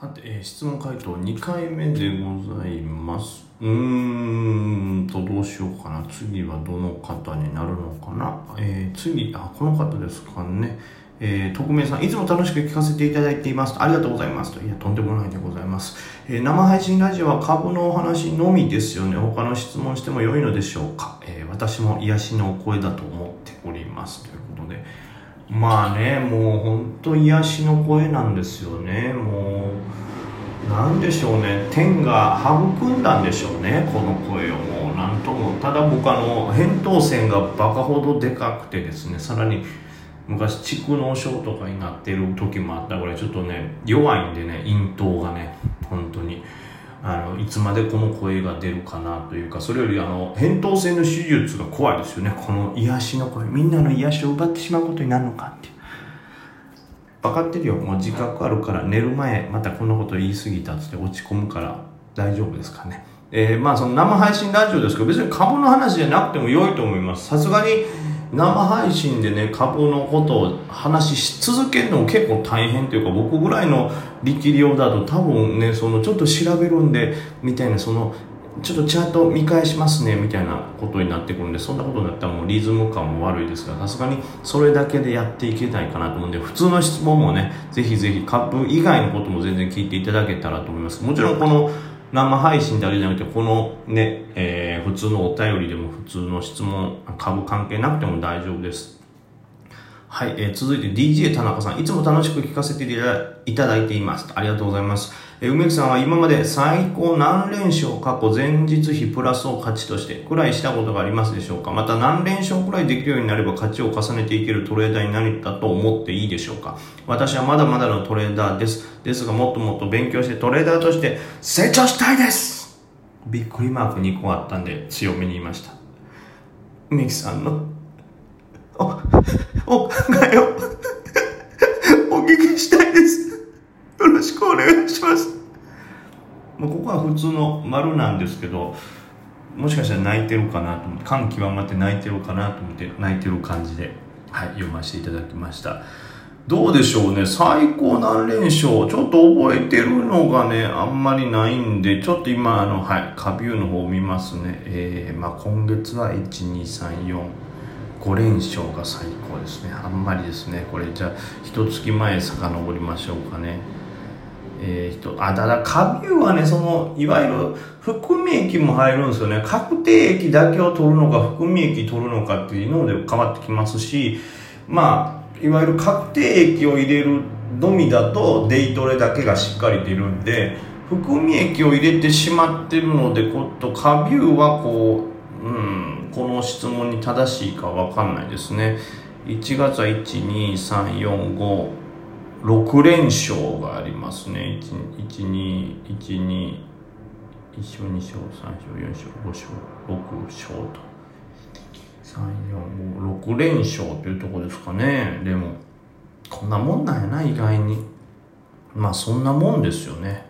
さて、えー質問回答2回目でございます。うーんと、どうしようかな。次はどの方になるのかな。えー次、あ、この方ですかね。えー、匿名さん、いつも楽しく聞かせていただいています。ありがとうございます。といや、とんでもないでございます。えー生配信ラジオは株のお話のみですよね。他の質問しても良いのでしょうか。え私も癒しのお声だと思っております。ということで。まあね、もう本当癒しの声なんですよね。もう、なんでしょうね。天が育んだんでしょうね。この声をもう、なんとも。ただ僕あの、扁桃腺がバカほどでかくてですね、さらに、昔蓄膿症とかになってる時もあったぐらいちょっとね弱いんでね咽頭がねつまでこの声が出るかなというかそれよりあの扁桃腺の手術が怖いですよね。この癒しの声。みんなの癒しを奪ってしまうことになるのかって。分かってるよ。もう自覚あるから寝る前またこんなこと言い過ぎたっつって落ち込むから大丈夫ですかね。えーまあその生配信ラジオですけど別に株の話じゃなくても良いと思います。さすがに生配信でね株のことを話し続けるのも結構大変というか僕ぐらいの力量だと多分ねそのちょっと調べるんでみたいなそのちょっとチャート見返しますねみたいなことになってくるんでそんなことになったらもうリズム感も悪いですからさすがにそれだけでやっていけないかなと思うんで普通の質問もねぜひぜひ株以外のことも全然聞いていただけたらと思います。もちろんこの生配信だけじゃなくてこのね、えー普通のお便りでも普通の質問株関係なくても大丈夫ですはい、えー続いて DJ 田中さん。いつも楽しく聞かせていただいただいています。ありがとうございます。え梅木さんは今まで最高何連勝過去前日比プラスを勝ちとしてくらいしたことがありますでしょうか？また何連勝くらいできるようになれば勝ちを重ねていけるトレーダーになれたと思っていいでしょうか？私はまだまだのトレーダーです。ですがもっともっと勉強してトレーダーとして成長したいですびっくりマーク2個あったんで強めに言いました。梅木さんのお、お考えをお聞きしたいです。よろしくお願いします。まあ、ここは普通の丸なんですけど、もしかしたら泣いてるかなと思って、感極まって泣いてるかなと思って、泣いてる感じで、はい、読ませていただきました。どうでしょうね？最高何連勝？ちょっと覚えてるのがね、あんまりないんで、ちょっと今、あの、はい、カビューの方を見ますね。えー、まあ今月は1、2、3、4、5連勝が最高ですね。あんまりですね。これじゃあ、一月前遡りましょうかね。えー、人あ、ただ、カビューはね、その、いわゆる含み益も入るんですよね。確定益だけを取るのか、含み益取るのかっていうので変わってきますし、まあ、いわゆる確定益を入れるのみだと、デイトレだけがしっかり出るんで、含み益を入れてしまってるので、こと、カビューはこう、うん、この質問に正しいかわかんないですね。1月は1、2、3、4、5、6連勝がありますね。1、1、2、1、2、1勝、2勝、3勝、4勝、5勝、6勝と。3、4、5、6連勝というとこですかね。でも、こんなもんなんやな、意外に。まあ、そんなもんですよね。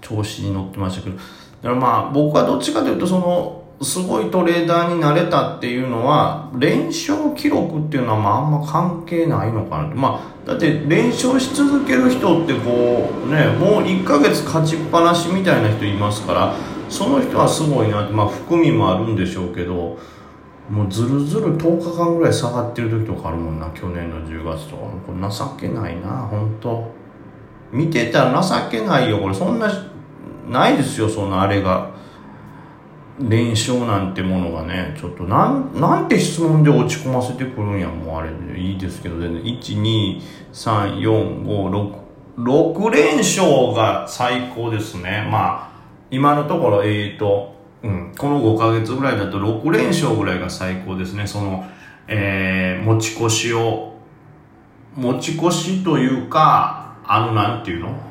調子に乗ってましたけど。だからまあ、僕はどっちかというと、その、すごいトレーダーになれたっていうのは、連勝記録っていうのはまああんま関係ないのかなって。まあ、だって連勝し続ける人ってこう、ね、もう1ヶ月勝ちっぱなしみたいな人いますから、その人はすごいなって、まあ含みもあるんでしょうけど、もうずるずる10日間ぐらい下がってる時とかあるもんな、去年の10月とか。これ情けないな、本当見てたら情けないよ、これ。そんな、ないですよ、そんなあれが。連勝なんてものがね、ちょっとなん、なんて質問で落ち込ませてくるんや、もうあれでいいですけど、全然、1、2、3、4、5、6、6連勝が最高ですね。まあ、今のところ、えーと、うん、この5ヶ月ぐらいだと6連勝ぐらいが最高ですね。その、えー、持ち越しを、持ち越しというか、あの、なんていうの？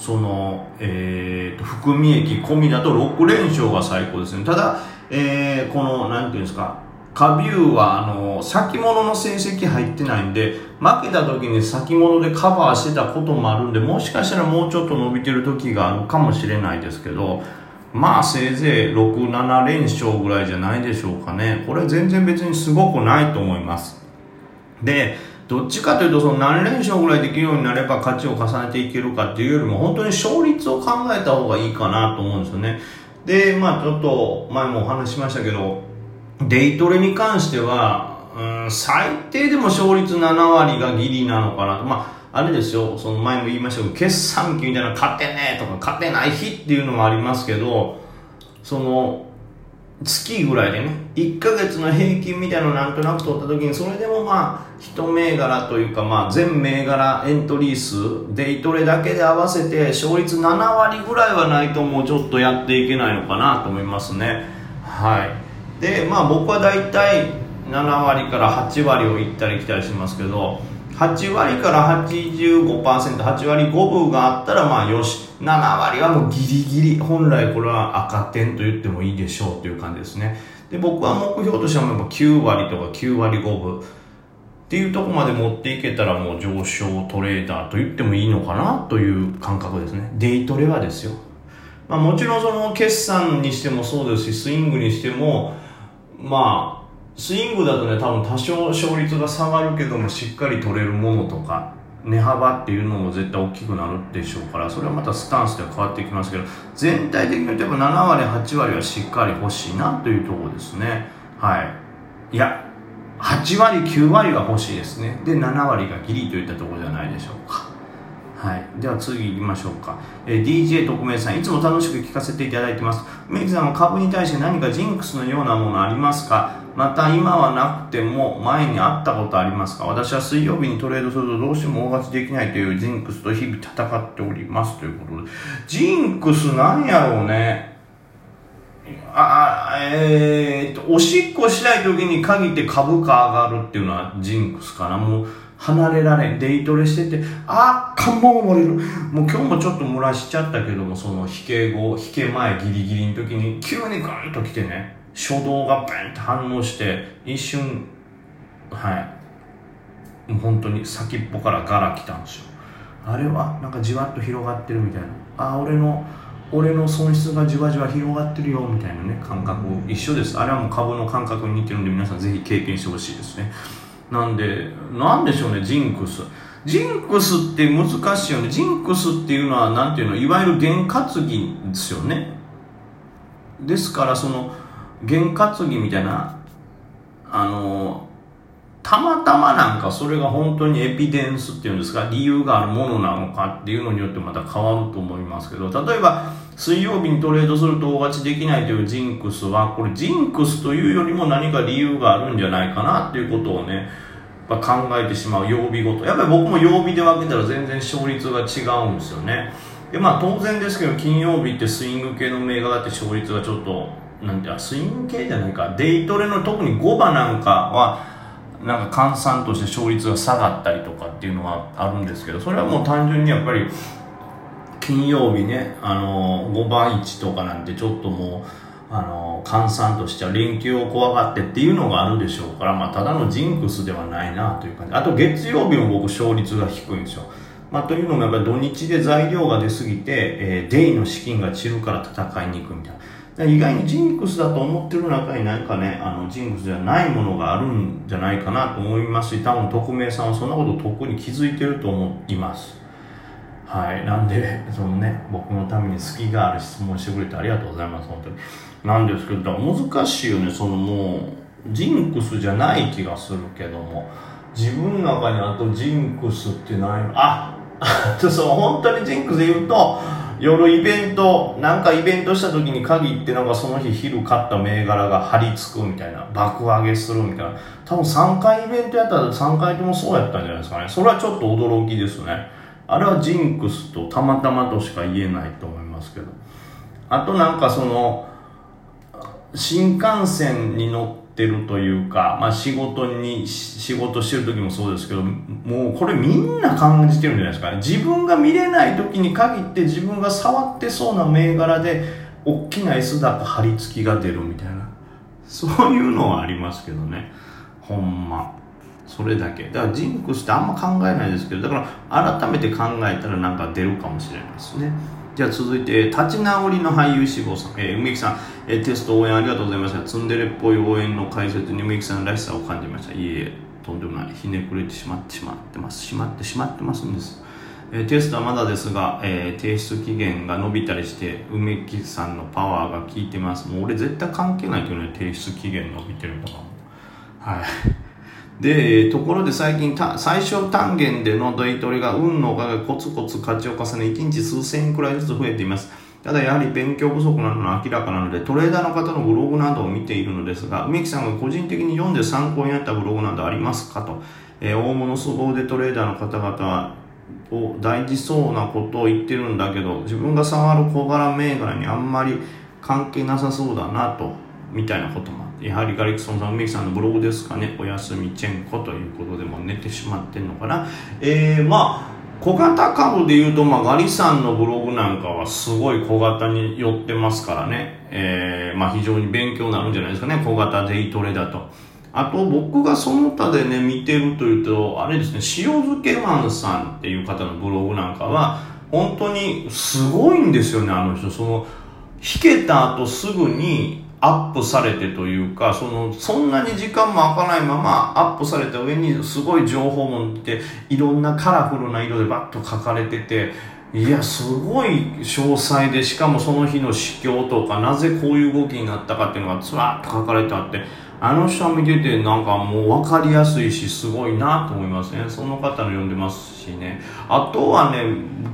その、えー、と、含み益込みだと6連勝が最高ですね。ただ、えー、この、なんていうんですか、カビューは、あの、先物の成績入ってないんで、負けた時に先物でカバーしてたこともあるんで、もしかしたらもうちょっと伸びてる時があるかもしれないですけど、まあせいぜい6、7連勝ぐらいじゃないでしょうかね。これ全然別にすごくないと思います。で、どっちかというと、その何連勝ぐらいできるようになれば勝ちを重ねていけるかっていうよりも、本当に勝率を考えた方がいいかなと思うんですよね。で、まあちょっと前もお話ししましたけど、デイトレに関しては、うん、最低でも勝率7割がギリなのかなと。まああれですよ、その前も言いましたけど、決算期みたいな勝てねえとか勝てない日っていうのもありますけど、その、月ぐらいでね、1ヶ月の平均みたいなのなんとなく取った時に、それでもまあ、一銘柄というか、まあ、全銘柄エントリー数、デイトレだけで合わせて、勝率7割ぐらいはないともうちょっとやっていけないのかなと思いますね。はい。で、まあ僕は大体7割から8割を行ったり来たりしますけど、8割から85%、8割5分があったらまあよし、7割はもうギリギリ、本来これは赤点と言ってもいいでしょうという感じですね。で、僕は目標としてはもう9割とか9割5分っていうとこまで持っていけたらもう上昇トレーダーと言ってもいいのかなという感覚ですね。デイトレはですよ。まあもちろんその決算にしてもそうですし、スイングにしても、まあスイングだとね多分多少勝率が下がるけどもしっかり取れるものとか値幅っていうのも絶対大きくなるでしょうからそれはまたスタンスで変わってきますけど全体的に言うとやっぱ7割8割はしっかり欲しいなというところですねはいいや8割9割は欲しいですねで7割がギリといったところじゃないでしょうかはい。では次行きましょうか。えー、DJ 特命さん、いつも楽しく聞かせていただいてます。メイクさんは株に対して何かジンクスのようなものありますか？また今はなくても前にあったことありますか？私は水曜日にトレードするとどうしても大勝ちできないというジンクスと日々戦っておりますということで。ジンクスなんやろうね。あ、えー、っと、おしっこしない時に限って株価上がるっていうのはジンクスかな。もう離れられん、デイトレしてて、あー、看板が漏れる。もう今日もちょっと漏らしちゃったけども、その引け後、引け前ギリギリの時に急にガンと来てね。初動がバンって反応して一瞬はいもう本当に先っぽからガラ来たんですよあれはなんかじわっと広がってるみたいなあ俺の俺の損失がじわじわ広がってるよみたいなね感覚一緒です。あれはもう株の感覚に似てるんで皆さんぜひ経験してほしいですね。なんでなんでしょうねジンクス。ジンクスって難しいよね。ジンクスっていうのは何ていうの？いわゆる験担ぎですよね。ですからその験担ぎみたいなあのたまたまなんかそれが本当にエピデンスっていうんですか理由があるものなのかっていうのによってまた変わると思いますけど例えば水曜日にトレードすると大勝ちできないというジンクスはこれジンクスというよりも何か理由があるんじゃないかなっていうことをね考えてしまう曜日ごと。やっぱり僕も曜日で分けたら全然勝率が違うんですよね。でまあ当然ですけど金曜日ってスイング系の銘柄って勝率がちょっとなんてスイング系じゃないか。デイトレの特に5番なんかはなんか換算として勝率が下がったりとかっていうのはあるんですけどそれはもう単純にやっぱり金曜日ねあの5番1とかなんてちょっともうあの換算としては連休を怖がってっていうのがあるでしょうから、まあ、ただのジンクスではないなという感じ。あと月曜日も僕勝率が低いんですよ。まあ、というのもやっぱり土日で材料が出すぎて、えー、デイの資金が散るから戦いに行くみたいな。意外にジンクスだと思ってる中に何かね、あの、ジンクスじゃないものがあるんじゃないかなと思いますし、多分匿名さんはそんなこと特に気づいてると思います。はい。なんで、そのね、僕のために隙がある質問してくれてありがとうございます、本当に。なんですけど、だ難しいよね、そのもう、ジンクスじゃない気がするけども、自分の中にあとジンクスってないの、あ そう、本当にジンクスで言うと、夜イベント、なんかイベントした時に限ってなんかその日昼買った銘柄が張り付くみたいな、爆上げするみたいな。多分3回イベントやったら3回ともそうやったんじゃないですかね。それはちょっと驚きですね。あれはジンクスとたまたまとしか言えないと思いますけど。あとなんかその、新幹線に乗ってるというか、まあ仕事に、仕事してる時もそうですけど、もうこれみんな感じてるんじゃないですかね。自分が見れない時に限って自分が触ってそうな銘柄で、大きな S だと張り付きが出るみたいな。そういうのはありますけどね。ほんま。それだけ。だからジンクスってあんま考えないですけど、だから改めて考えたらなんか出るかもしれないですね。じゃあ続いて、立ち直りの俳優志望さん、えー、梅木さん、えー、テスト応援ありがとうございました。ツンデレっぽい応援の解説に梅木さんらしさを感じました。いえいえ、とんでもないひねくれてしまってしまってますしまってしまってますんですえー、テストはまだですが、えー、提出期限が伸びたりして梅木さんのパワーが効いてますもう俺絶対関係ないけどね提出期限伸びてるとかはいでところで最近最小単元でのデイトレが運のおかげでコツコツ勝ちを重ね1日数千円くらいずつ増えています。ただやはり勉強不足なのは明らかなのでトレーダーの方のブログなどを見ているのですが梅木さんが個人的に読んで参考になったブログなどありますかと、えー、大物凄腕トレーダーの方々はを大事そうなことを言ってるんだけど自分が触る小柄銘柄にあんまり関係なさそうだなと。みたいなこともあってやはりガリクソンさん梅木さんのブログですかねおやすみチェンコということでも寝てしまってんのかなえー、まあ小型株でいうと、まあ、ガリさんのブログなんかはすごい小型に寄ってますからね、えー、まあ、非常に勉強になるんじゃないですかね、小型デイトレだと。あと僕がその他でね、見てるというと、あれですね、塩漬けマンさんっていう方のブログなんかは、本当にすごいんですよね、あの人。その、弾けた後すぐにアップされてというか、その、そんなに時間も空かないままアップされた上にすごい情報もって、いろんなカラフルな色でバッと書かれてて、いや、すごい詳細で、しかもその日の市況とか、なぜこういう動きになったかっていうのがずらっと書かれてあって、あの人見ててなんかもう分かりやすいしすごいなと思いますねその方の読んでますしね。あとはね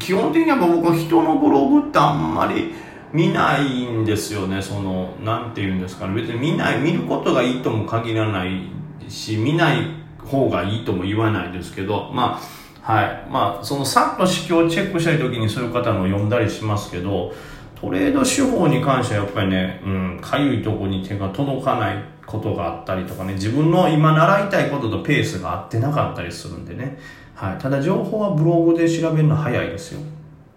基本的には僕は人のブログってあんまり見ないんですよねそのなんて言うんですかね別に見ない見ることがいいとも限らないし見ない方がいいとも言わないですけどまあはいまあそのさっと指標をチェックしたい時にそういう方の読んだりしますけどトレード手法に関してはやっぱりね、うん、かゆいとこに手が届かないことがあったりとかね、自分の今習いたいこととペースが合ってなかったりするんでね。はい。ただ情報はブログで調べるの早いですよ。